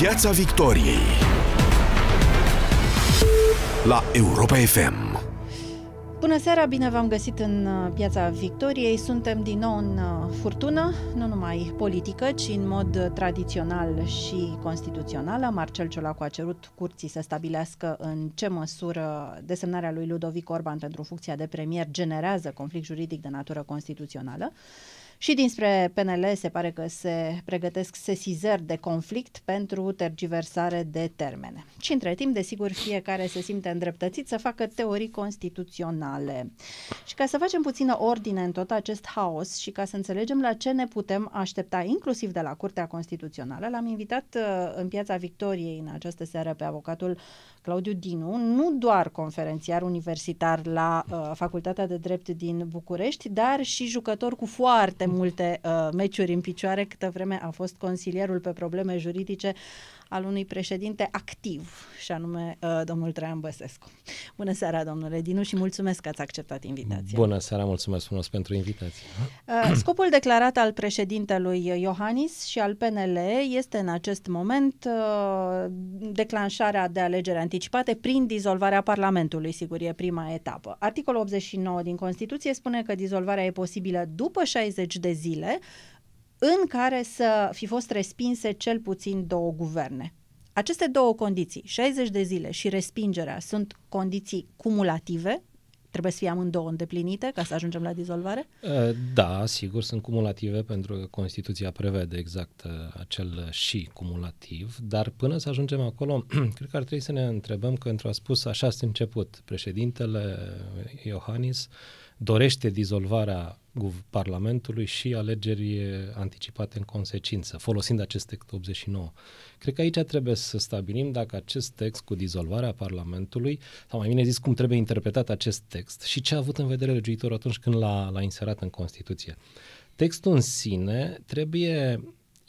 Piața Victoriei la Europa FM. Bună seara, bine v-am găsit în uh, Piața Victoriei. Suntem din nou în uh, furtună, nu numai politică, ci în mod uh, tradițional și constituțional. Marcel Ciolacu a cerut curții să stabilească în ce măsură desemnarea lui Ludovic Orban pentru funcția de premier generează conflict juridic de natură constituțională. Și dinspre PNL se pare că se pregătesc sesizări de conflict pentru tergiversare de termene. Și între timp, desigur, fiecare se simte îndreptățit să facă teorii constituționale. Și ca să facem puțină ordine în tot acest haos și ca să înțelegem la ce ne putem aștepta, inclusiv de la Curtea Constituțională, l-am invitat uh, în Piața Victoriei în această seară pe avocatul Claudiu Dinu, nu doar conferențiar universitar la uh, Facultatea de Drept din București, dar și jucător cu foarte multe uh, meciuri în picioare, câtă vreme a fost consilierul pe probleme juridice al unui președinte activ, și anume uh, domnul Traian Băsescu. Bună seara, domnule Dinu, și mulțumesc că ați acceptat invitația. Bună seara, mulțumesc frumos pentru invitație. Uh, scopul declarat al președintelui Iohannis și al PNL este în acest moment uh, declanșarea de alegeri anticipate prin dizolvarea Parlamentului, sigur, e prima etapă. Articolul 89 din Constituție spune că dizolvarea e posibilă după 60 de zile, în care să fi fost respinse cel puțin două guverne. Aceste două condiții, 60 de zile și respingerea, sunt condiții cumulative, trebuie să fie amândouă îndeplinite ca să ajungem la dizolvare? Uh, da, sigur, sunt cumulative pentru că Constituția prevede exact uh, acel și cumulativ, dar până să ajungem acolo, cred că ar trebui să ne întrebăm că, într-o a spus, așa este început, președintele Iohannis dorește dizolvarea Parlamentului și alegeri anticipate în consecință, folosind acest text 89. Cred că aici trebuie să stabilim dacă acest text cu dizolvarea Parlamentului, sau mai bine zis, cum trebuie interpretat acest text și ce a avut în vedere legiuitorul atunci când l-a, l-a inserat în Constituție. Textul în sine trebuie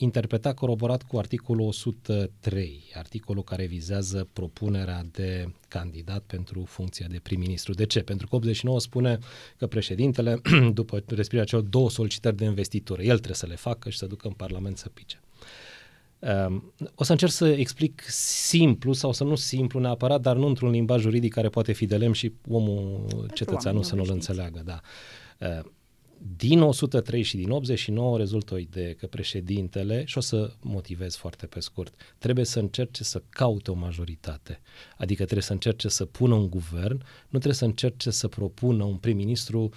interpretat coroborat cu articolul 103, articolul care vizează propunerea de candidat pentru funcția de prim-ministru. De ce? Pentru că 89 spune că președintele, după respirirea celor două solicitări de investitură, el trebuie să le facă și să ducă în Parlament să pice. Um, o să încerc să explic simplu sau să nu simplu neapărat, dar nu într-un limbaj juridic care poate fi de lemn și omul cetățeanul să nu-l înțeleagă. Da. Uh, din 103 și din 89 rezultă o idee că președintele, și o să motivez foarte pe scurt, trebuie să încerce să caute o majoritate. Adică trebuie să încerce să pună un guvern, nu trebuie să încerce să propună un prim-ministru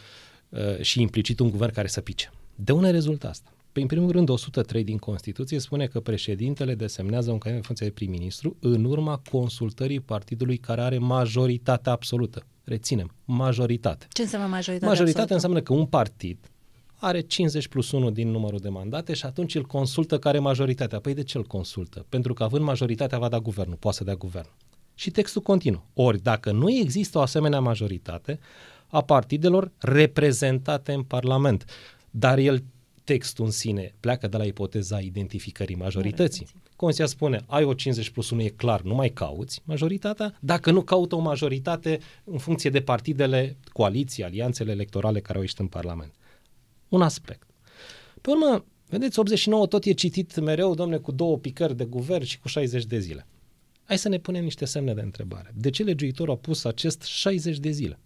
uh, și implicit un guvern care să pice. De unde rezultă asta? Păi, în primul rând, 103 din Constituție spune că președintele desemnează un candidat în funcție de prim-ministru în urma consultării partidului care are majoritatea absolută reținem, majoritate. Ce înseamnă majoritate Majoritate absolută? înseamnă că un partid are 50 plus 1 din numărul de mandate și atunci îl consultă care majoritatea. Păi de ce îl consultă? Pentru că având majoritatea va da guvernul, poate să dea guvern. Și textul continuă. Ori dacă nu există o asemenea majoritate a partidelor reprezentate în Parlament, dar el textul în sine pleacă de la ipoteza identificării majorității. Consia spune, ai o 50 plus 1, e clar, nu mai cauți majoritatea, dacă nu caută o majoritate în funcție de partidele, coaliții, alianțele electorale care au ieșit în Parlament. Un aspect. Pe urmă, vedeți, 89 tot e citit mereu, domne, cu două picări de guvern și cu 60 de zile. Hai să ne punem niște semne de întrebare. De ce legiuitorul a pus acest 60 de zile?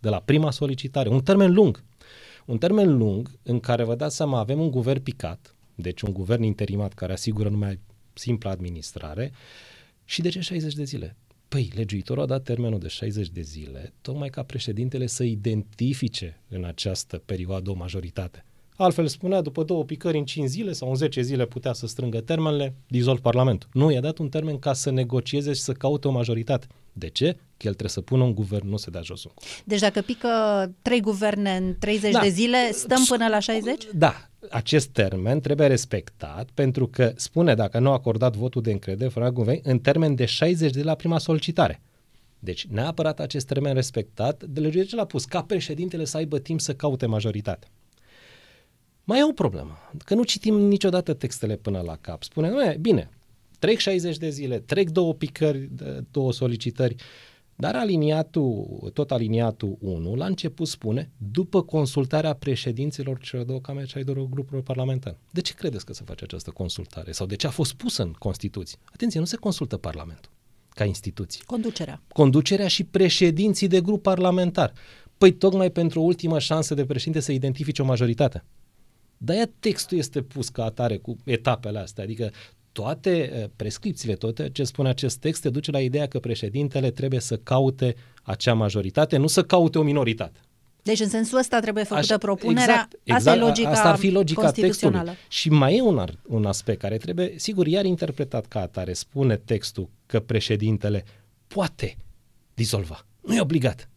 De la prima solicitare, un termen lung. Un termen lung în care, vă dați seama, avem un guvern picat, deci un guvern interimat care asigură numai simplă administrare. Și de ce 60 de zile? Păi, legiuitorul a dat termenul de 60 de zile, tocmai ca președintele să identifice în această perioadă o majoritate. Altfel spunea, după două picări în 5 zile sau în 10 zile putea să strângă termenele, dizolv Parlamentul. Nu, i-a dat un termen ca să negocieze și să caute o majoritate. De ce? Că el trebuie să pună un guvern, nu se dea jos un guvern. Deci dacă pică trei guverne în 30 da. de zile, stăm până la 60? Da, acest termen trebuie respectat pentru că spune dacă nu a acordat votul de încredere fără guvern în termen de 60 de la prima solicitare. Deci neapărat acest termen respectat, de lege ce l-a pus, ca președintele să aibă timp să caute majoritate. Mai e o problemă, că nu citim niciodată textele până la cap. Spune, bine, trec 60 de zile, trec două picări, două solicitări, Dar aliniatul, tot aliniatul 1, la început spune, după consultarea președinților celor două camere și ai două grupuri parlamentare. De ce credeți că se face această consultare? Sau de ce a fost pusă în Constituție? Atenție, nu se consultă Parlamentul ca instituție. Conducerea. Conducerea și președinții de grup parlamentar. Păi tocmai pentru o ultimă șansă de președinte să identifice o majoritate. De-aia textul este pus ca atare cu etapele astea, adică toate uh, prescripțiile, toate ce spune acest text, te duce la ideea că președintele trebuie să caute acea majoritate, nu să caute o minoritate. Deci în sensul ăsta trebuie făcută Așa, propunerea, exact, exact, asta e exact, logica Asta ar fi logica textului. Și mai e un, un aspect care trebuie, sigur, iar interpretat ca atare. Spune textul că președintele poate dizolva. Nu e obligat.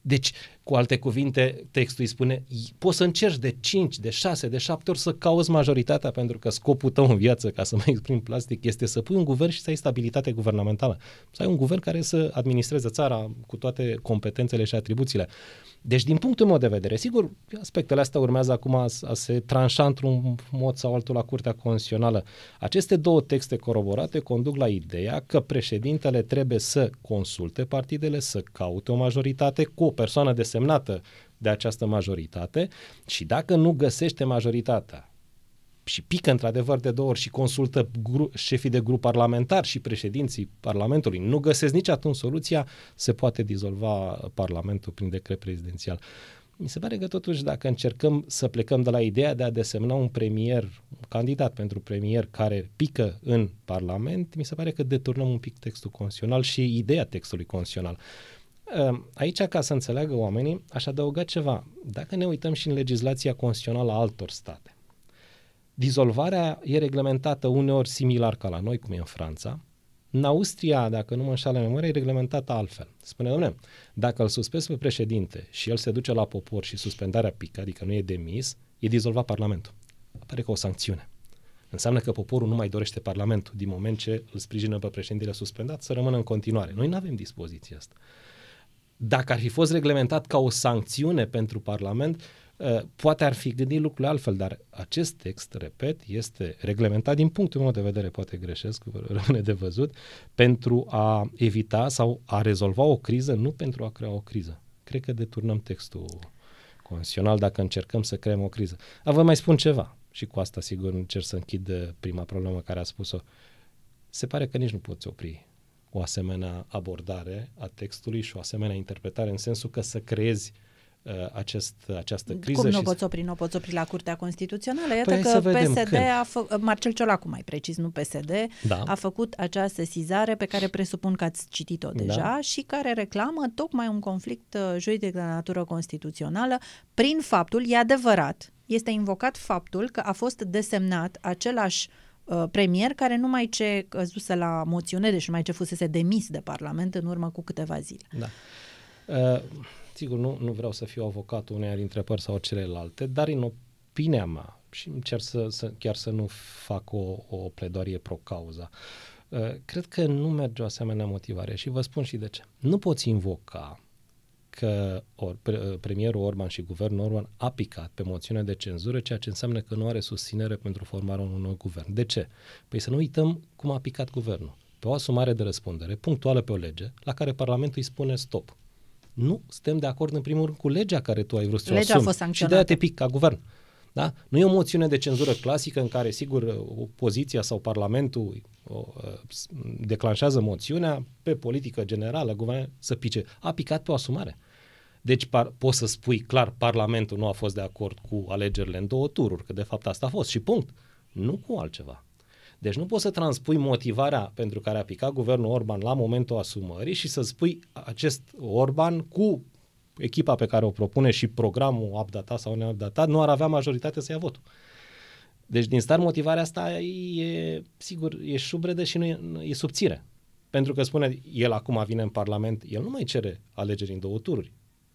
Deci, cu alte cuvinte, textul îi spune, poți să încerci de 5, de 6, de 7 ori să cauți majoritatea, pentru că scopul tău în viață, ca să mai exprim plastic, este să pui un guvern și să ai stabilitate guvernamentală. Să ai un guvern care să administreze țara cu toate competențele și atribuțiile. Deci, din punctul meu de vedere, sigur, aspectele astea urmează acum a, a se tranșa într-un mod sau altul la Curtea Constituțională. Aceste două texte coroborate conduc la ideea că președintele trebuie să consulte partidele, să caute o majoritate cu o persoană desemnată de această majoritate și dacă nu găsește majoritatea și pică într-adevăr de două ori și consultă gru- șefii de grup parlamentar și președinții Parlamentului, nu găsesc nici atunci soluția, se poate dizolva Parlamentul prin decret prezidențial. Mi se pare că totuși dacă încercăm să plecăm de la ideea de a desemna un premier, un candidat pentru premier care pică în Parlament, mi se pare că deturnăm un pic textul constituțional și ideea textului constituțional. Ehm, aici, ca să înțeleagă oamenii, aș adăuga ceva. Dacă ne uităm și în legislația constituțională a altor state, Dizolvarea e reglementată uneori similar ca la noi, cum e în Franța. În Austria, dacă nu mă înșală memoria, e reglementată altfel. Spune, domnule, dacă îl suspezi pe președinte și el se duce la popor și suspendarea pică, adică nu e demis, e dizolvat Parlamentul. Apare ca o sancțiune. Înseamnă că poporul nu mai dorește Parlamentul din moment ce îl sprijină pe președintele suspendat să rămână în continuare. Noi nu avem dispoziția asta. Dacă ar fi fost reglementat ca o sancțiune pentru Parlament, Uh, poate ar fi gândit lucrurile altfel, dar acest text, repet, este reglementat din punctul meu de vedere, poate greșesc, rămâne de văzut, pentru a evita sau a rezolva o criză, nu pentru a crea o criză. Cred că deturnăm textul constituțional dacă încercăm să creăm o criză. A, vă mai spun ceva și cu asta sigur încerc să închid uh, prima problemă care a spus-o. Se pare că nici nu poți opri o asemenea abordare a textului și o asemenea interpretare în sensul că să creezi Uh, acest, această criză. Cum nu și poți opri? Nu poți opri la Curtea Constituțională? Iată păi că PSD când. a făcut, Marcel Ciolacu mai precis, nu PSD, da. a făcut această sesizare pe care presupun că ați citit-o da. deja da. și care reclamă tocmai un conflict uh, juridic de natură constituțională prin faptul, e adevărat, este invocat faptul că a fost desemnat același uh, premier care nu mai ce căzuse la moțiune, deci nu mai ce fusese demis de Parlament în urmă cu câteva zile. Da. Uh Sigur, nu, nu vreau să fiu avocatul uneia dintre părți sau celelalte, dar în opinia mea, și încerc să, să, chiar să nu fac o, o pledoarie pro-cauza, uh, cred că nu merge o asemenea motivare și vă spun și de ce. Nu poți invoca că or, pre, uh, premierul Orban și guvernul Orban a picat pe moțiunea de cenzură, ceea ce înseamnă că nu are susținere pentru formarea unui nou guvern. De ce? Păi să nu uităm cum a picat guvernul. Pe o asumare de răspundere punctuală pe o lege, la care Parlamentul îi spune stop nu suntem de acord în primul rând cu legea care tu ai vrut să o asumi. a fost sancționată. Și de-aia te pic ca guvern. Da? Nu e o moțiune de cenzură clasică în care, sigur, opoziția sau Parlamentul o, uh, declanșează moțiunea pe politică generală, guvern să pice. A picat pe o asumare. Deci par, poți să spui clar, Parlamentul nu a fost de acord cu alegerile în două tururi, că de fapt asta a fost și punct. Nu cu altceva. Deci nu poți să transpui motivarea pentru care a picat guvernul Orban la momentul asumării și să spui acest Orban cu echipa pe care o propune și programul updatat sau neupdatat nu ar avea majoritate să ia votul. Deci din start motivarea asta e, sigur, e șubredă și nu e, e subțire. Pentru că spune, el acum vine în Parlament, el nu mai cere alegeri în două tururi.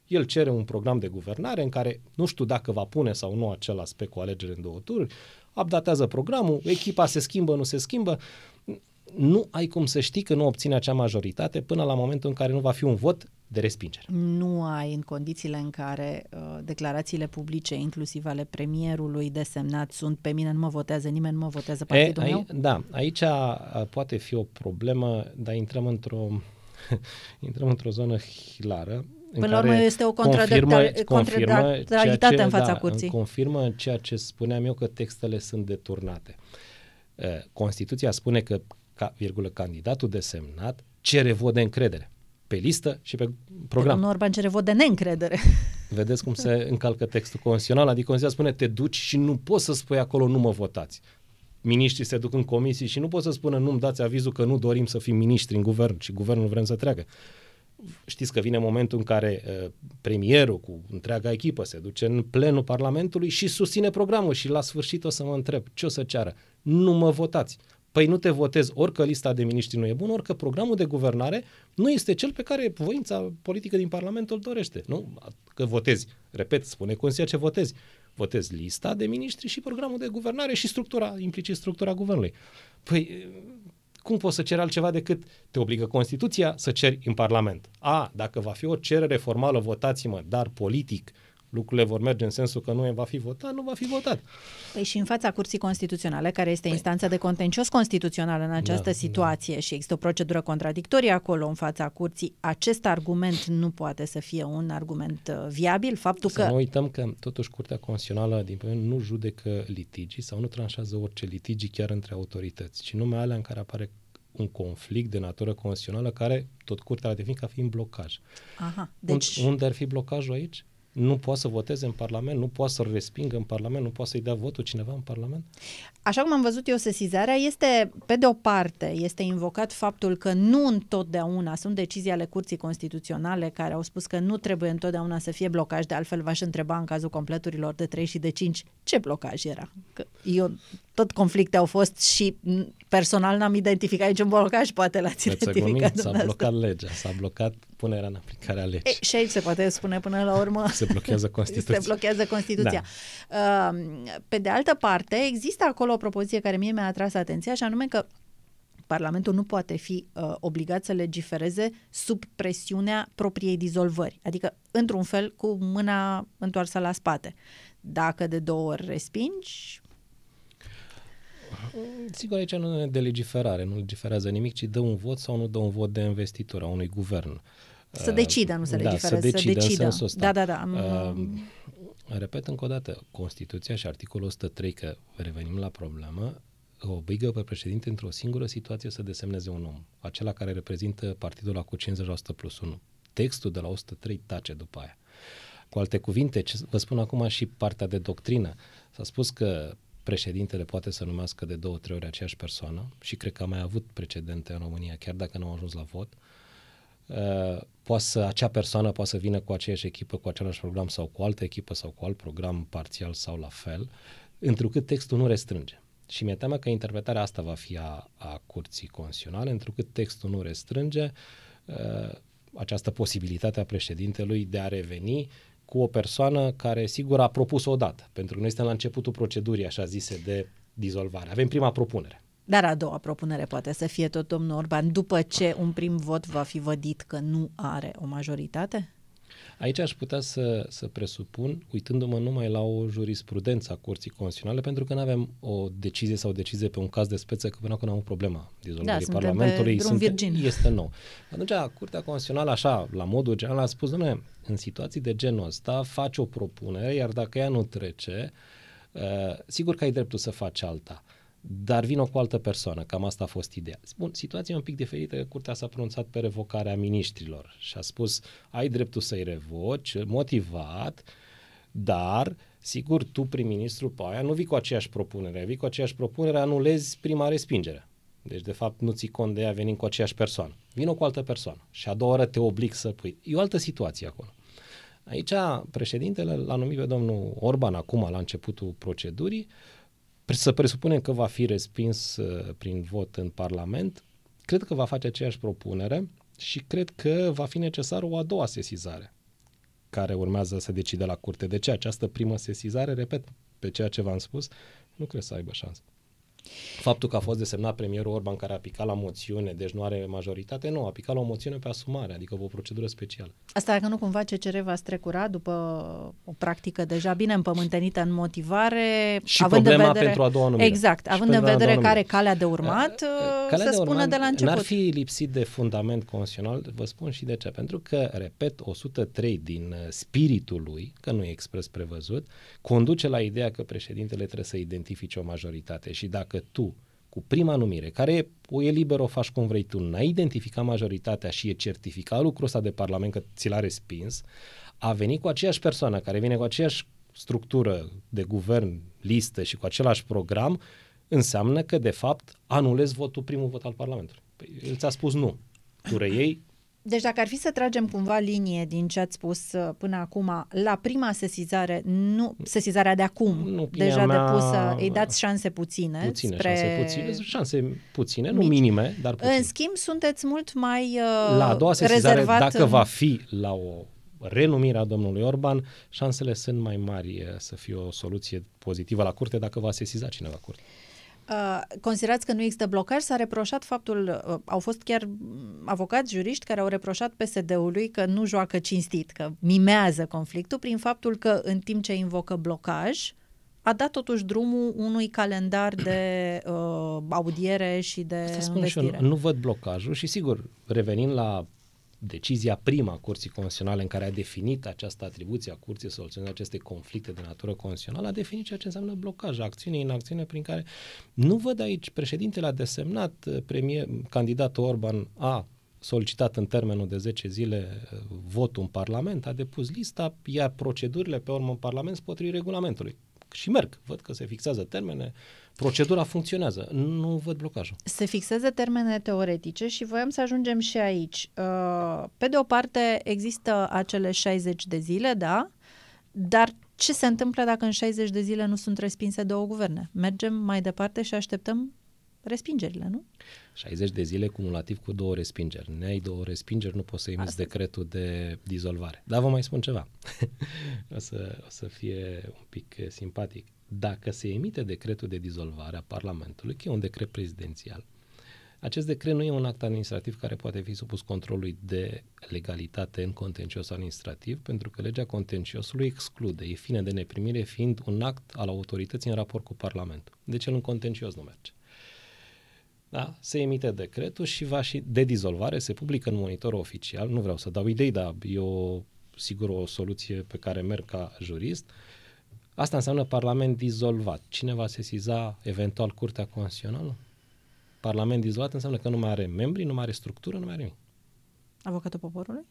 El cere un program de guvernare în care nu știu dacă va pune sau nu acel aspect cu alegeri în două tururi, updatează programul, echipa se schimbă, nu se schimbă, nu ai cum să știi că nu obține acea majoritate până la momentul în care nu va fi un vot de respingere. Nu ai în condițiile în care uh, declarațiile publice, inclusiv ale premierului desemnat, sunt pe mine nu mă votează nimeni, nu mă votează partidul e, meu? Da, aici a, poate fi o problemă, dar intrăm într-o intrăm într-o zonă hilară. Până la urmă este o contradictoritate în fața da, curții. Confirmă ceea ce spuneam eu că textele sunt deturnate. Constituția spune că, ca, virgulă, candidatul desemnat cere vot de încredere pe listă și pe program. Domnul Orban cere vot de neîncredere. Vedeți cum se încalcă textul constituțional? Adică Constituția spune te duci și nu poți să spui acolo nu mă votați. Miniștrii se duc în comisii și nu pot să spună nu-mi dați avizul că nu dorim să fim miniștri în guvern și guvernul vrem să treacă. Știți că vine momentul în care uh, premierul cu întreaga echipă se duce în plenul Parlamentului și susține programul și la sfârșit o să mă întreb ce o să ceară. Nu mă votați. Păi nu te votezi orică lista de miniștri nu e bună, orică programul de guvernare nu este cel pe care voința politică din Parlament îl dorește. Nu? Că votezi. Repet, spune Consia ce votezi. Votezi lista de miniștri și programul de guvernare și structura, implicit structura guvernului. Păi cum poți să ceri altceva decât te obligă Constituția să ceri în Parlament? A, dacă va fi o cerere formală, votați-mă, dar politic, uh, lucrurile vor merge în sensul că nu va fi votat, nu va fi votat. Păi și în fața Curții Constituționale, care este păi. instanța de contencios constituțional în această da, situație da. și există o procedură contradictorie acolo în fața Curții, acest argument nu poate să fie un argument uh, viabil? Faptul să că... nu uităm că totuși Curtea Constituțională din păi, nu judecă litigii sau nu tranșează orice litigi chiar între autorități, ci numai alea în care apare un conflict de natură constituțională care tot curtea a definit ca fiind blocaj. Aha, deci... Unde ar fi blocajul aici? Nu poate să voteze în Parlament, nu poate să-l respingă în Parlament, nu poate să-i dea votul cineva în Parlament? Așa cum am văzut eu sesizarea, este, pe de o parte, este invocat faptul că nu întotdeauna sunt decizii ale Curții Constituționale care au spus că nu trebuie întotdeauna să fie blocaj, de altfel v-aș întreba în cazul completurilor de 3 și de 5, ce blocaj era? Că eu tot conflicte au fost și personal n-am identificat niciun blocaj, poate l-ați identificat S-a blocat legea, s-a blocat punerea în aplicare a legii. E, și aici se poate spune până la urmă... Se blochează Constituția. se blochează Constituția. Da. Pe de altă parte, există acolo o propoziție care mie mi-a atras atenția, și anume că Parlamentul nu poate fi uh, obligat să legifereze sub presiunea propriei dizolvări, adică, într-un fel, cu mâna întoarsă la spate. Dacă de două ori respingi, Sigur, aici nu e de legiferare, nu legiferează nimic, ci dă un vot sau nu dă un vot de investitură a unui guvern. Să decidă, nu să da, legifereze, să decidă, să decidă. în sensul ăsta. Da, da, da. Uh, repet încă o dată, Constituția și articolul 103, că revenim la problemă, obligă pe președinte într-o singură situație să desemneze un om, acela care reprezintă partidul la cu 50% plus 1. Textul de la 103 tace după aia. Cu alte cuvinte, ce vă spun acum și partea de doctrină, s-a spus că președintele poate să numească de două, trei ori aceeași persoană și cred că a mai avut precedente în România, chiar dacă nu au ajuns la vot. Uh, poate să, acea persoană poate să vină cu aceeași echipă, cu același program sau cu altă echipă sau cu alt program parțial sau la fel, întrucât textul nu restrânge. Și mi-e teamă că interpretarea asta va fi a, a curții constituționale, întrucât textul nu restrânge uh, această posibilitate a președintelui de a reveni cu o persoană care, sigur, a propus o dată, pentru că noi suntem la începutul procedurii, așa zise, de dizolvare. Avem prima propunere. Dar a doua propunere poate să fie tot domnul Orban, după ce un prim vot va fi vădit că nu are o majoritate? Aici aș putea să, să presupun, uitându-mă numai la o jurisprudență a Curții Constituționale, pentru că nu avem o decizie sau o decizie pe un caz de speță, că până acum nu am o problemă. Dizolvării da, Parlamentului pe sunt, virgin. este nou. Atunci, Curtea Constituțională, așa, la modul general, a spus, domnule, în situații de genul ăsta, faci o propunere, iar dacă ea nu trece, uh, sigur că ai dreptul să faci alta. Uh, dar vină cu altă persoană, cam asta a fost ideea. Bun, situația e un pic diferită, curtea s-a pronunțat pe revocarea ministrilor și a spus, ai dreptul să-i revoci, motivat, dar, sigur, tu, prim-ministru, pe aia nu vii cu aceeași propunere, vii cu aceeași propunere, anulezi prima respingere. Deci, de fapt, nu ții cont de ea venind cu aceeași persoană. Vină cu altă persoană și a doua oră te oblig să pui. E o altă situație acolo. Aici, președintele l-a numit pe domnul Orban acum, la începutul procedurii, să presupunem că va fi respins uh, prin vot în Parlament, cred că va face aceeași propunere și cred că va fi necesară o a doua sesizare care urmează să decide la curte. De ce această primă sesizare, repet, pe ceea ce v-am spus, nu cred să aibă șansă. Faptul că a fost desemnat premierul Orban care a picat la moțiune, deci nu are majoritate, nu, a picat la o moțiune pe asumare, adică pe o procedură specială. Asta dacă nu cumva CCR va strecura după o practică deja bine împământenită în motivare, Și având problema în vedere, pentru a doua numire. Exact, Și având în pentru a vedere doua care numire. calea de urmat, Calea să de spună urmat de la început. N-ar fi lipsit de fundament constituțional, vă spun și de ce. Pentru că, repet, 103 din uh, spiritul lui, că nu e expres prevăzut, conduce la ideea că președintele trebuie să identifice o majoritate și dacă tu, cu prima numire, care e, o e liber, o faci cum vrei tu, n-ai identificat majoritatea și e certificat lucrul ăsta de Parlament că ți l-a respins, a venit cu aceeași persoană care vine cu aceeași structură de guvern, listă și cu același program, înseamnă că, de fapt, anulezi votul, primul vot al Parlamentului. Păi, el ți-a spus nu. Tu reiei, Deci dacă ar fi să tragem cumva linie din ce ați spus uh, până acum, la prima sesizare, nu, sesizarea de acum, Nu, opinia deja mea- depusă, îi dați șanse puține. puține spre... șanse, puține, șanse puține, nu mici. minime, dar puține. În schimb, sunteți mult mai uh, la a doua sesizare, rezervat dacă în- va fi la o renumire a domnului Orban, șansele sunt mai mari eh, să fie o soluție pozitivă la curte dacă va sesiza cineva curte. Uh, considerați că nu există blocaj? S-a reproșat faptul, uh, au fost chiar mm, avocați, juriști care au reproșat PSD-ului că nu joacă cinstit, că mimează conflictul prin faptul că în timp ce invocă blocaj, a dat totuși drumul unui calendar de uh, audiere și de Asta spun și eu, investire. nu, nu văd blocajul și sigur, revenind la decizia prima a Curții Constituționale în care a definit această atribuție a Curții să soluționeze aceste conflicte de natură constituțională, a definit ceea ce înseamnă blocaj, acțiune, inacțiune prin care nu văd aici, președintele a desemnat, eh, premier, candidatul Orban a solicitat în termenul de 10 zile eh, votul în Parlament, a depus lista, iar procedurile pe urmă în Parlament sunt potrivit regulamentului. Și merg, văd că se fixează termene, procedura funcționează, nu văd blocajul. se fixeze termene teoretice și voiam să ajungem și aici. Uh, Pe de o parte, există acele 60 de zile, da, dar ce se întâmplă dacă în 60 de zile nu sunt respinse două guverne? Mergem mai departe și așteptăm respingerile, nu? 60 de zile cumulativ cu două respingeri. Neai două respingeri, nu poți să emiți Asta. decretul de dizolvare. Dar vă mai spun ceva. o, să, o să fie un pic eh, simpatic. Dacă se emite decretul de dizolvare a Parlamentului, că e un decret prezidențial, acest decret nu e un act administrativ care poate fi supus controlului de legalitate în contencios administrativ, pentru că legea contenciosului exclude, e fine de neprimire, fiind un act al autorității în raport cu Parlamentul. Deci el în contencios nu merge. Da? Se emite decretul și va și de dizolvare, se publică în monitorul oficial. Nu vreau să dau idei, dar e o, sigur o soluție pe care merg ca jurist. Asta înseamnă Parlament dizolvat. Cine va sesiza eventual Curtea Constituțională? Parlament dizolvat înseamnă că nu mai are membri, nu mai are structură, nu mai are nimic. Avocatul poporului?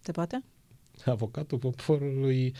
Se poate? Avocatul poporului,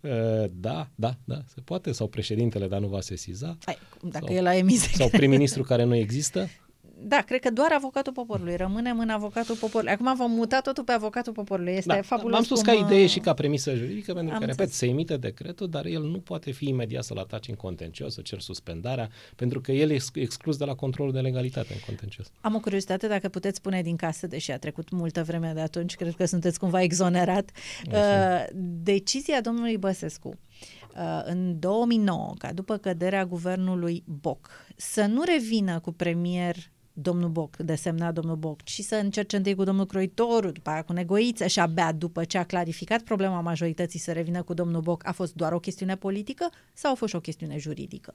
uh, da, da, da, se poate, sau președintele, dar nu va sesiza, Hai, dacă Sau- el a emis sau prim-ministru care nu există. Da, cred că doar avocatul poporului. Rămânem în avocatul poporului. Acum vom muta totul pe avocatul poporului. Este Da, fabulos am spus cum, ca idee uh, și ca premisă juridică, pentru am că, repet, înțeles. se emite decretul, dar el nu poate fi imediat să-l ataci în contencios, să cer suspendarea, pentru că el e ex- exclus de la controlul de legalitate în contencios. Am o curiozitate, dacă puteți spune din casă, deși a trecut multă vreme de atunci, cred că sunteți cumva exonerat. Uh, decizia domnului Băsescu uh, în 2009, ca după căderea guvernului Boc, să nu revină cu premier domnul Boc, desemnat domnul Boc, și să încerce întâi cu domnul Croitoru, după aia cu Negoiță și abia după ce a clarificat problema majorității să revină cu domnul Boc, a fost doar o chestiune politică sau a fost și o chestiune juridică?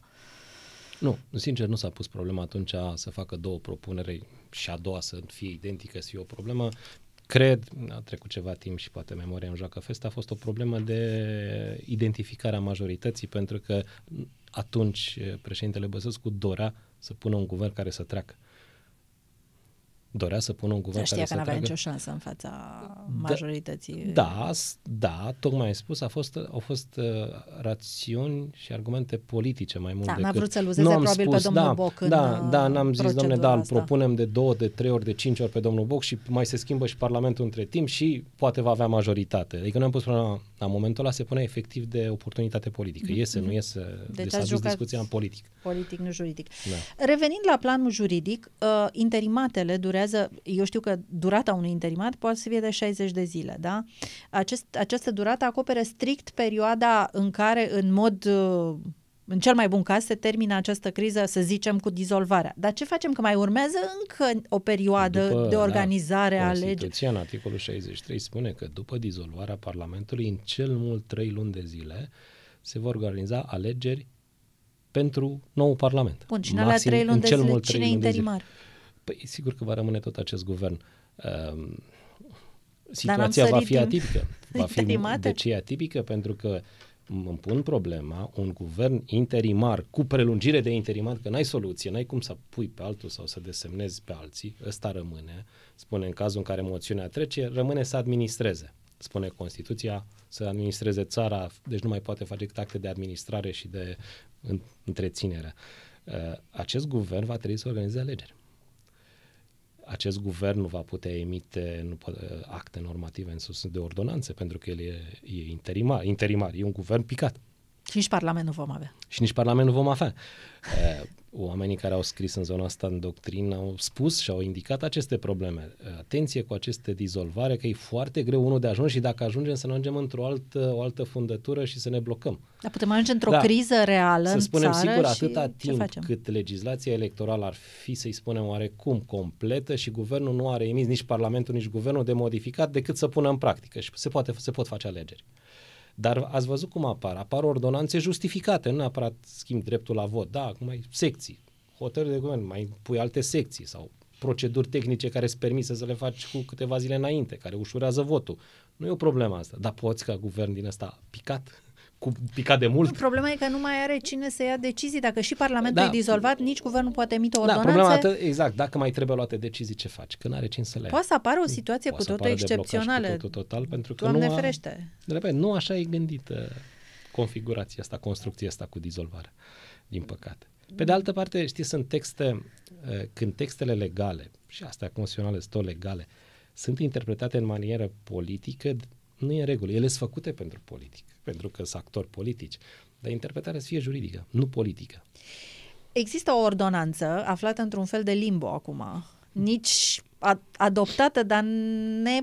Nu, sincer, nu s-a pus problema atunci să facă două propuneri și a doua să fie identică, să fie o problemă. Cred, a trecut ceva timp și poate memoria îmi joacă fest, a fost o problemă de identificare a majorității, pentru că atunci președintele Băsescu dorea să pună un guvern care să treacă. Dorea să pună un guvern Dar știa care că să n-avea treacă. nicio șansă în fața majorității. Da, s- da, tocmai ai spus, a fost, au fost uh, rațiuni și argumente politice mai mult Da, n-a decât... vrut să-l uzeze Nu am probabil pe spus, domnul da, Boc în, Da, uh, da, n-am zis, domnule, procedura da, îl asta. propunem de două, de trei ori, de cinci ori pe domnul Boc și mai se schimbă și Parlamentul între timp și poate va avea majoritate. Adică nu am pus problema, la momentul ăla se pune efectiv de oportunitate politică. Iese, nu iese, deci, Deci s-a ați dus jucat- discuția în politic. Politic, nu juridic. Da. Revenind la planul juridic, uh, interimatele durează, eu știu că durata unui interimat poate să fie de 60 de zile, da? Acest, această durată acoperă strict perioada în care, în mod uh, în cel mai bun caz se termină această criză, să zicem, cu dizolvarea. Dar ce facem? Că mai urmează încă o perioadă După, de organizare da, a legii. Constituția în articolul 63 spune că după dizolvarea Parlamentului, în cel mult trei luni de zile, se vor organiza alegeri pentru nou Parlament. Bun, și în alea trei luni de zile, mult cine interimar? Păi sigur că va rămâne tot acest guvern. Uh, situația va fi atipică. Va fi, de ce e atipică? Pentru că îmi pun problema, un guvern interimar cu prelungire de interimar, că n-ai soluție, n-ai cum să pui pe altul sau să desemnezi pe alții, ăsta rămâne, spune în cazul în care moțiunea trece, rămâne să administreze. Spune Constituția să administreze țara, deci nu mai poate face acte de administrare și de întreținere. Uh, acest guvern va trebui să organizeze alegeri acest guvern nu va putea emite nu poate, acte normative în sus de ordonanțe, pentru că el e, e interimar, interimar, e un guvern picat. Și nici Parlament nu vom avea. Și nici Parlament nu vom avea. Oamenii care au scris în zona asta în doctrină au spus și au indicat aceste probleme. Atenție cu aceste dizolvare, că e foarte greu unul de ajuns și dacă ajungem să ne ajungem într-o altă, o altă fundătură și să ne blocăm. Dar putem ajunge într-o da. criză reală Să spunem în țară sigur, atâta timp cât legislația electorală ar fi, să-i spunem, oarecum completă și guvernul nu are emis nici Parlamentul, nici guvernul de modificat decât să pună în practică și se, poate, se pot face alegeri. Dar ați văzut cum apar? Apar ordonanțe justificate, nu neapărat schimb dreptul la vot. Da, acum ai secții, hotărâri de guvern, mai pui alte secții sau proceduri tehnice care îți permise să le faci cu câteva zile înainte, care ușurează votul. Nu e o problemă asta, dar poți ca guvern din ăsta picat cu picat de mult. Problema e că nu mai are cine să ia decizii. Dacă și Parlamentul da. e dizolvat, nici guvernul poate emite o da, ordonanță. Da, problema atât, exact. Dacă mai trebuie luate decizii, ce faci? Că nu are cine să le Poate să apară o situație Poate cu totul excepțională. Cu totul total, pentru că Doamne nu, a, ferește. repet, nu așa e gândită configurația asta, construcția asta cu dizolvarea, din păcate. Pe de altă parte, știi, sunt texte, eh, când textele legale, și astea constituționale sunt tot legale, sunt interpretate în manieră politică, nu e în regulă. Ele sunt făcute pentru politic, pentru că sunt actori politici, dar interpretarea să fie juridică, nu politică. Există o ordonanță aflată într-un fel de limbo acum, nici adoptată, dar ne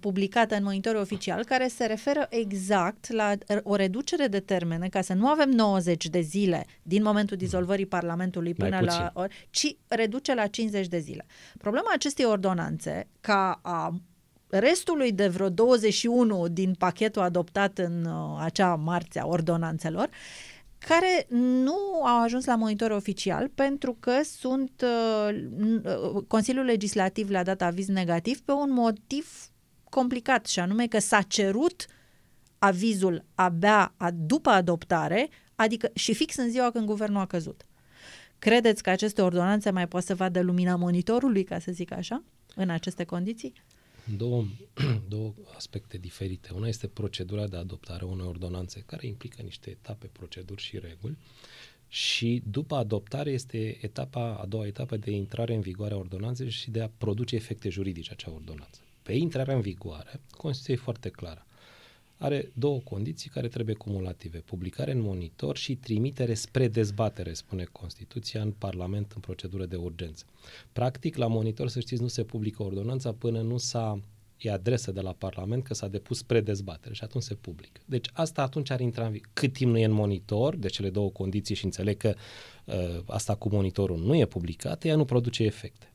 publicată în monitorul oficial care se referă exact la o reducere de termene ca să nu avem 90 de zile din momentul dizolvării Parlamentului până la ori, ci reduce la 50 de zile. Problema acestei ordonanțe ca a restului de vreo 21 din pachetul adoptat în uh, acea marțe a ordonanțelor, care nu au ajuns la monitor oficial pentru că sunt uh, uh, Consiliul Legislativ le-a dat aviz negativ pe un motiv complicat și anume că s-a cerut avizul abia a, după adoptare, adică și fix în ziua când guvernul a căzut. Credeți că aceste ordonanțe mai pot să vadă lumina monitorului, ca să zic așa, în aceste condiții? Două, două aspecte diferite. Una este procedura de adoptare a unei ordonanțe, care implică niște etape, proceduri și reguli. Și după adoptare este etapa, a doua etapă de intrare în vigoare a ordonanței și de a produce efecte juridice acea ordonanță. Pe intrarea în vigoare, Constituția e foarte clară are două condiții care trebuie cumulative. Publicare în monitor și trimitere spre dezbatere, spune Constituția, în Parlament în procedură de urgență. Practic, la monitor, să știți, nu se publică ordonanța până nu s-a e adresă de la Parlament că s-a depus spre dezbatere și atunci se publică. Deci asta atunci ar intra în Cât timp nu e în monitor, de cele două condiții și înțeleg că uh, asta cu monitorul nu e publicat, ea nu produce efecte.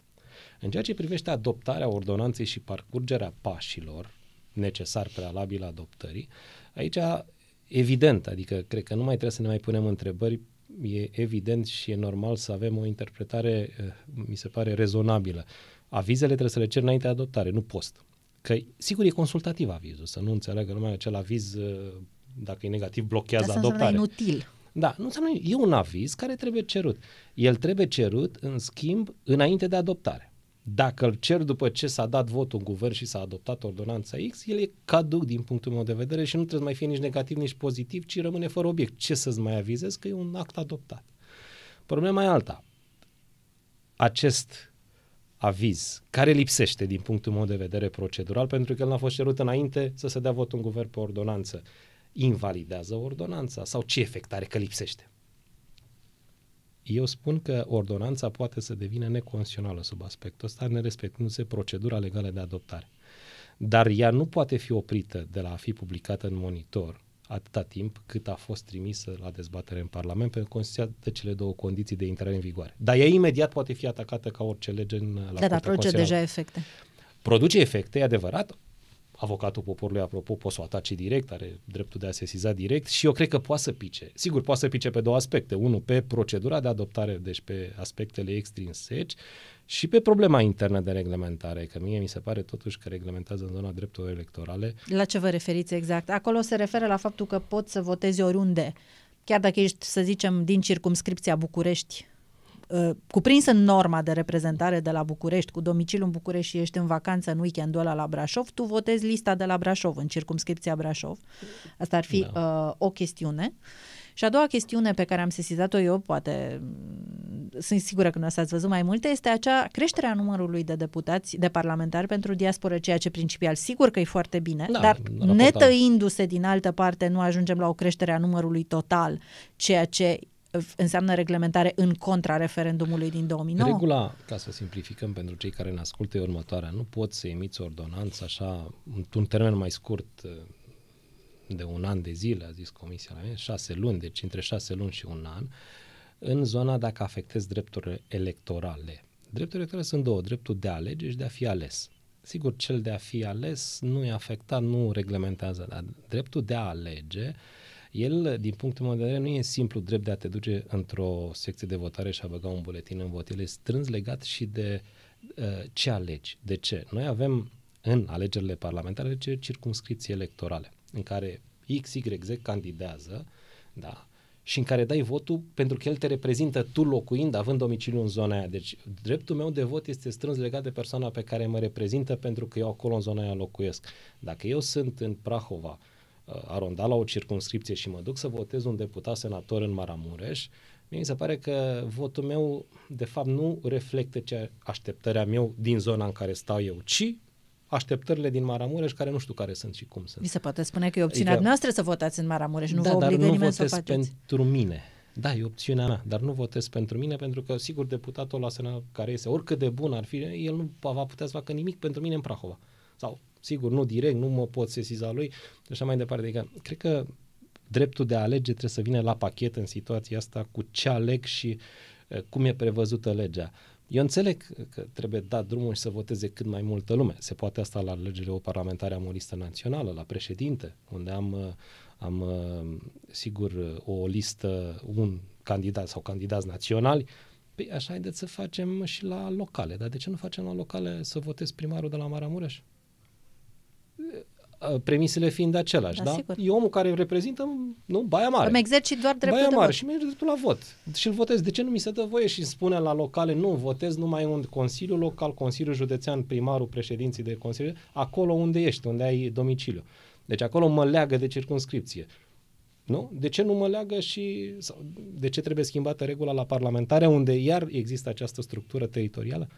În ceea ce privește adoptarea ordonanței și parcurgerea pașilor, necesar prealabil adoptării. Aici, evident, adică cred că nu mai trebuie să ne mai punem întrebări, e evident și e normal să avem o interpretare, eh, mi se pare, rezonabilă. Avizele trebuie să le cer înainte de adoptare, nu post. Că, sigur, e consultativ avizul, să nu înțeleagă lumea acel aviz, eh, dacă e negativ, blochează Asta adoptarea. inutil. Da, nu înseamnă, e un aviz care trebuie cerut. El trebuie cerut, în schimb, înainte de adoptare. Dacă îl cer după ce s-a dat votul în guvern și s-a adoptat ordonanța X, el e caduc din punctul meu de vedere și nu trebuie să mai fie nici negativ, nici pozitiv, ci rămâne fără obiect. Ce să-ți mai avizez? Că e un act adoptat. Problema e alta. Acest aviz, care lipsește din punctul meu de vedere procedural, pentru că el n-a fost cerut înainte să se dea votul în guvern pe ordonanță, invalidează ordonanța sau ce efect are că lipsește? Eu spun că ordonanța poate să devină neconstituțională sub aspectul ăsta, nerespectându-se procedura legală de adoptare. Dar ea nu poate fi oprită de la a fi publicată în monitor atâta timp cât a fost trimisă la dezbatere în Parlament, pentru că Constituția dă cele două condiții de intrare în vigoare. Dar ea imediat poate fi atacată ca orice lege în, la Da, dar produce deja efecte. Produce efecte, e adevărat, avocatul poporului, apropo, poate să o atace direct, are dreptul de a sesiza direct și eu cred că poate să pice. Sigur, poate să pice pe două aspecte. Unul, pe procedura de adoptare, deci pe aspectele extrinseci și pe problema internă de reglementare, că mie mi se pare totuși că reglementează în zona drepturilor electorale. La ce vă referiți exact? Acolo se referă la faptul că poți să votezi oriunde. Chiar dacă ești, să zicem, din circumscripția București, uh, cuprins în norma de reprezentare de la București, cu domiciliu în București și ești în vacanță în weekendul ăla la Brașov, tu votezi lista de la Brașov, în circumscripția Brașov. Asta ar fi da. uh, o chestiune. Și a doua chestiune pe care am sesizat-o eu, poate sunt sigură că nu ați văzut mai multe, este acea creșterea numărului de deputați, de parlamentari pentru diasporă, ceea ce principial sigur că e foarte bine, da, dar netăindu-se din altă parte nu ajungem la o creștere a numărului total, ceea ce înseamnă reglementare în contra referendumului din 2009? Regula, ca să simplificăm pentru cei care ne ascultă, e următoarea. Nu poți să emiți o ordonanță așa, într-un termen mai scurt de un an de zile, a zis comisia la mine, șase luni, deci între șase luni și un an, în zona dacă afectezi drepturile electorale. Drepturile electorale sunt două, dreptul de a alege și de a fi ales. Sigur, cel de a fi ales nu e afectat, nu reglementează, dar dreptul de a alege, el, din punctul meu de vedere, nu e simplu drept de a te duce într-o secție de votare și a băga un buletin în vot. El e strâns legat și de uh, ce alegi. De ce? Noi avem în alegerile parlamentare ce circunscripții electorale în care X, Y, Z candidează, da, și în care dai votul pentru că el te reprezintă tu locuind, având domiciliu în zona aia. Deci dreptul meu de vot este strâns legat de persoana pe care mă reprezintă pentru că eu acolo în zona aia locuiesc. Dacă eu sunt în Prahova, uh, arondat la o circunscripție și mă duc să votez un deputat senator în Maramureș, mi se pare că votul meu de fapt nu reflectă ce așteptarea meu din zona în care stau eu, ci așteptările din Maramureș, care nu știu care sunt și cum sunt. Vi se poate spune că e opțiunea adică, noastră să votați în Maramureș, nu da, vă obligă dar nu nimeni să o faceți. pentru mine. Da, e opțiunea mea, dar nu votez pentru mine pentru că, sigur, deputatul la Senat care este, oricât de bun ar fi, el nu va putea să facă nimic pentru mine în Prahova. Sau, sigur, nu direct, nu mă pot sesiza lui și așa mai departe. Adică, cred că dreptul de a alege trebuie să vină la pachet în situația asta cu ce aleg și uh, cum e prevăzută legea. Eu înțeleg că trebuie dat drumul și să voteze cât mai multă lume. Se poate asta la alegerile parlamentare am o listă națională, la președinte, unde am, am sigur o listă, un candidat sau candidați naționali. Păi așa haideți să facem și la locale. Dar de ce nu facem la locale să votez primarul de la Maramureș? Uh, premisele fiind același, da? da? Sigur. E omul care reprezintă, nu, Baia Mare. Îmi exercit doar dreptul Baia de Mare vot. și merge dreptul la vot. Și îl votez. De ce nu mi se dă voie și spune la locale, nu, votez numai un consiliu local, consiliu județean, primarul, președinții de consiliu, acolo unde ești, unde ai domiciliu. Deci acolo mă leagă de circunscripție. Nu? De ce nu mă leagă și sau de ce trebuie schimbată regula la parlamentare unde iar există această structură teritorială?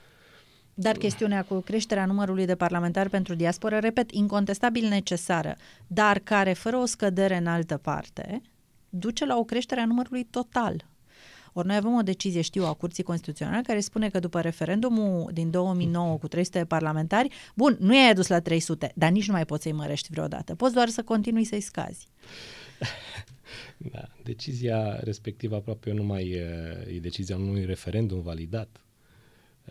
Dar chestiunea cu creșterea numărului de parlamentari pentru diasporă, repet, incontestabil necesară, dar care, fără o scădere în altă parte, duce la o creștere a numărului total. Ori noi avem o decizie, știu, a Curții Constituționale care spune că după referendumul din 2009 cu 300 de parlamentari, bun, nu i-ai adus la 300, dar nici nu mai poți să-i mărești vreodată. Poți doar să continui să-i scazi. Da, decizia respectivă aproape nu mai e, e decizia unui referendum validat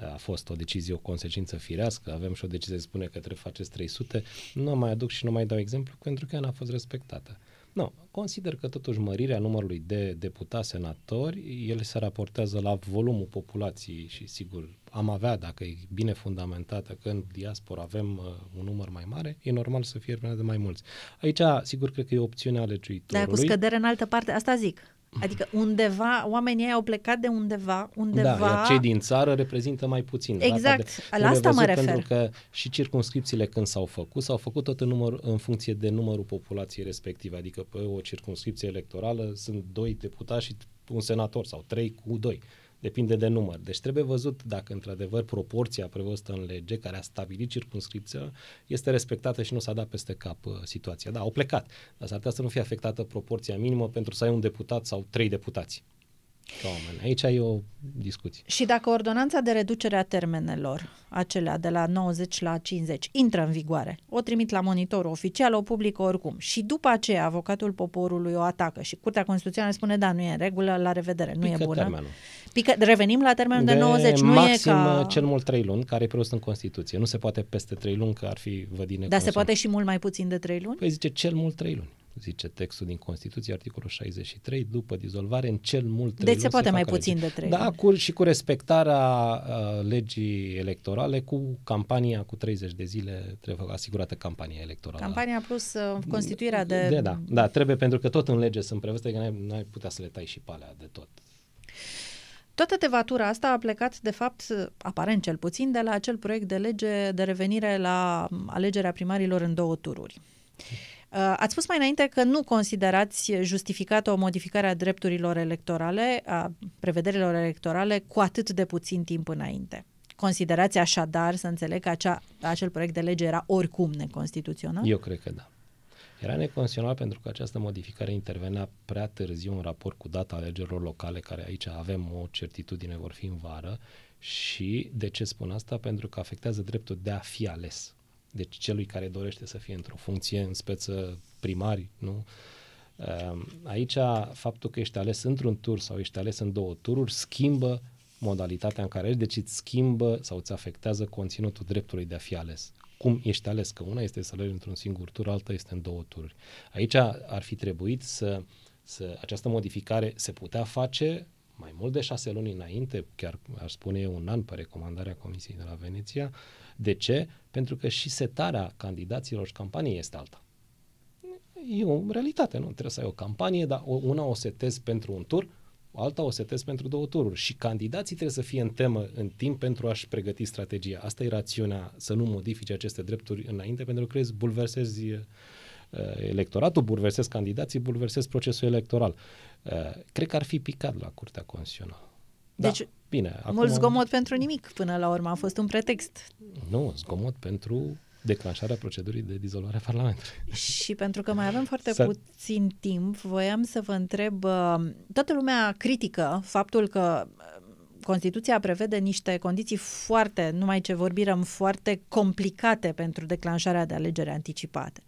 a fost o decizie, o consecință firească, avem și o decizie să spune că trebuie faceți 300, nu mai aduc și nu mai dau exemplu pentru că ea n-a fost respectată. Nu, consider că totuși mărirea numărului de deputați senatori, ele se raportează la volumul populației și sigur am avea, dacă e bine fundamentată, că în diaspora avem uh, un număr mai mare, e normal să fie de mai mulți. Aici, sigur, cred că e opțiunea legiuitorului. Dar cu scădere în altă parte, asta zic. Adică undeva, oamenii au plecat de undeva, undeva... Da, iar cei din țară reprezintă mai puțin. Exact, de, la asta mă refer. Pentru că și circunscripțiile când s-au făcut, s-au făcut tot în, număr, în funcție de numărul populației respective. Adică pe o circunscripție electorală sunt doi deputați și un senator sau trei cu doi depinde de număr. Deci trebuie văzut dacă într-adevăr proporția prevăzută în lege care a stabilit circunscripția este respectată și nu s-a dat peste cap uh, situația. Da, au plecat, dar s-ar putea să nu fie afectată proporția minimă pentru să ai un deputat sau trei deputați. Ca oameni. Aici e o discuție. Și dacă ordonanța de reducere a termenelor, acelea de la 90 la 50, intră în vigoare, o trimit la monitorul oficial, o publică oricum și după aceea avocatul poporului o atacă și Curtea Constituțională spune da, nu e în regulă, la revedere, nu Pică e bună. termenul. Pică, revenim la termenul de, 90, nu maxim e ca... cel mult 3 luni, care e prevăzut în Constituție. Nu se poate peste 3 luni, că ar fi vădine Dar se poate și mult mai puțin de 3 luni? Păi zice cel mult 3 luni. Zice textul din Constituție, articolul 63, după dizolvare, în cel mult 3 Deci luni se poate mai facă puțin lege. de trei Da, luni. cu, și cu respectarea uh, legii electorale, cu campania cu 30 de zile, trebuie asigurată campania electorală. Campania plus uh, constituirea de... de da, da, trebuie, pentru că tot în lege sunt prevăzute că n-ai, n-ai putea să le tai și pe alea de tot. Toată tevatura asta a plecat, de fapt, aparent cel puțin, de la acel proiect de lege de revenire la alegerea primarilor în două tururi. Uh, Ați spus mai înainte că nu considerați justificată o modificare a drepturilor electorale, a prevederilor electorale, cu atât de puțin timp înainte. Considerați așadar, să înțeleg, că acea, acel proiect de lege era oricum neconstituțional? Eu cred că da. Era neconstituțional pentru că această modificare intervenea prea târziu în raport cu data alegerilor locale, care aici avem o certitudine, vor fi în vară. Și de ce spun asta? Pentru că afectează dreptul de a fi ales. Deci celui care dorește să fie într-o funcție, în speță primari, nu? Ehm, Aici, faptul că ești ales într-un tur sau ești ales în două tururi, schimbă modalitatea în care ești, deci îți schimbă sau îți afectează conținutul dreptului de a fi ales. Cum ești ales? Că una este să alegi într-un singur tur, alta este în două tururi. Aici ar fi trebuit să, să această modificare se putea face mai mult de șase luni înainte, chiar aș spune eu un an pe recomandarea Comisiei de la Veneția. De ce? Pentru că și setarea candidaților și campaniei este alta. E o realitate, nu? Trebuie să ai o campanie, dar o- una o setezi pentru un tur, alta o setezi pentru două tururi. Și candidații trebuie să fie în temă în timp pentru a-și pregăti strategia. Asta e rațiunea, să nu modifice aceste drepturi înainte, pentru că crezi, bulversezi uh, electoratul, bulversezi candidații, bulversezi procesul electoral. Uh, cred că ar fi picat la Curtea Constituțională. Deci, da, bine. Mult zgomot pentru nimic, până la urmă, a fost un pretext. Nu, zgomot pentru declanșarea procedurii de dizolvare a Parlamentului. Și pentru că mai avem foarte Să- puțin timp, voiam să vă întreb, uh, toată lumea critică faptul că uh, Constituția prevede niște condiții foarte, numai ce vorbim, foarte complicate pentru declanșarea de alegeri anticipate.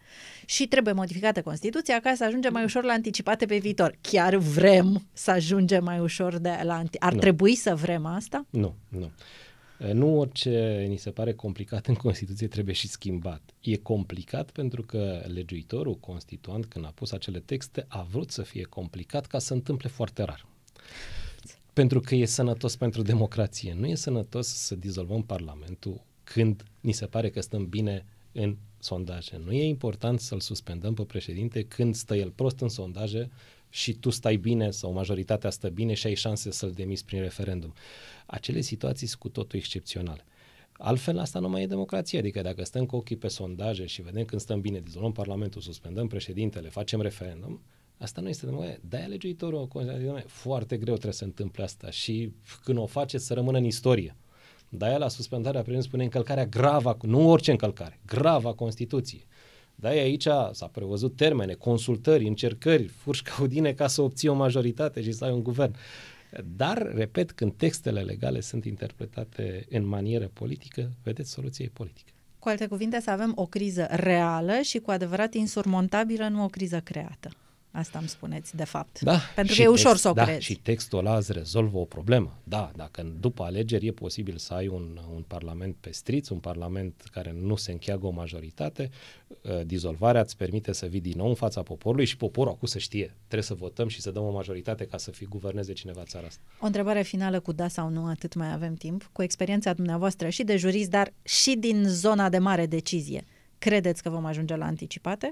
Și trebuie modificată Constituția ca să ajungem mai ușor la anticipate pe viitor. Chiar vrem să ajungem mai ușor de la anti... Ar Nu. trebui să vrem asta? Nu, nu. E, Nu orice ni se pare complicat în Constituție trebuie și schimbat. E complicat pentru că legiuitorul constituant, când a pus acele texte, a vrut să fie complicat ca să întâmple foarte rar. Pentru că e sănătos pentru democrație. Nu e sănătos să dizolvăm Parlamentul când ni se pare că stăm bine în sondaje. Nu e important să-l suspendăm pe președinte când stă el prost în sondaje și tu stai bine sau majoritatea stă bine și ai șanse să-l demiți prin referendum. Acele situații sunt cu totul excepționale. Altfel, asta nu mai e democrație. Adică dacă stăm cu ochii pe sondaje și vedem când stăm bine, dizolvăm Parlamentul, suspendăm președintele, facem referendum, asta nu este democrație. De-aia legiuitorul consideră că foarte greu trebuie să se întâmple asta și când o face să rămână în istorie. De-aia la suspendarea președintelui spune încălcarea gravă, nu orice încălcare, gravă a Constituției. De-aia aici s-a prevăzut termene, consultări, încercări, furși caudine ca să obții o majoritate și să ai un guvern. Dar, repet, când textele legale sunt interpretate în manieră politică, vedeți, soluția e politică. Cu alte cuvinte, să avem o criză reală și cu adevărat insurmontabilă, nu o criză creată. Asta îmi spuneți, de fapt. Da, Pentru și că e ușor text- să o da, crezi. și textul ăla îți rezolvă o problemă. Da, dacă după alegeri e posibil să ai un, un parlament pe striț, un parlament care nu se încheagă o majoritate, uh, dizolvarea îți permite să vii din nou în fața poporului și poporul acum să știe. Trebuie să votăm și să dăm o majoritate ca să fi guverneze cineva țara asta. O întrebare finală cu da sau nu, atât mai avem timp. Cu experiența dumneavoastră și de jurist, dar și din zona de mare decizie, credeți că vom ajunge la anticipate?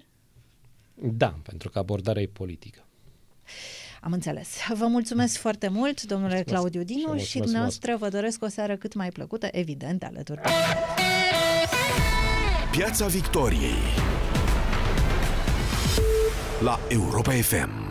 Da, pentru că abordarea e politică. Am înțeles. Vă mulțumesc foarte mult, domnule Mulțumesc. Claudiu Și Dinu, și, mulțumesc dumneavoastră vă doresc o seară cât mai plăcută, evident, alături de Piața Victoriei la Europa FM.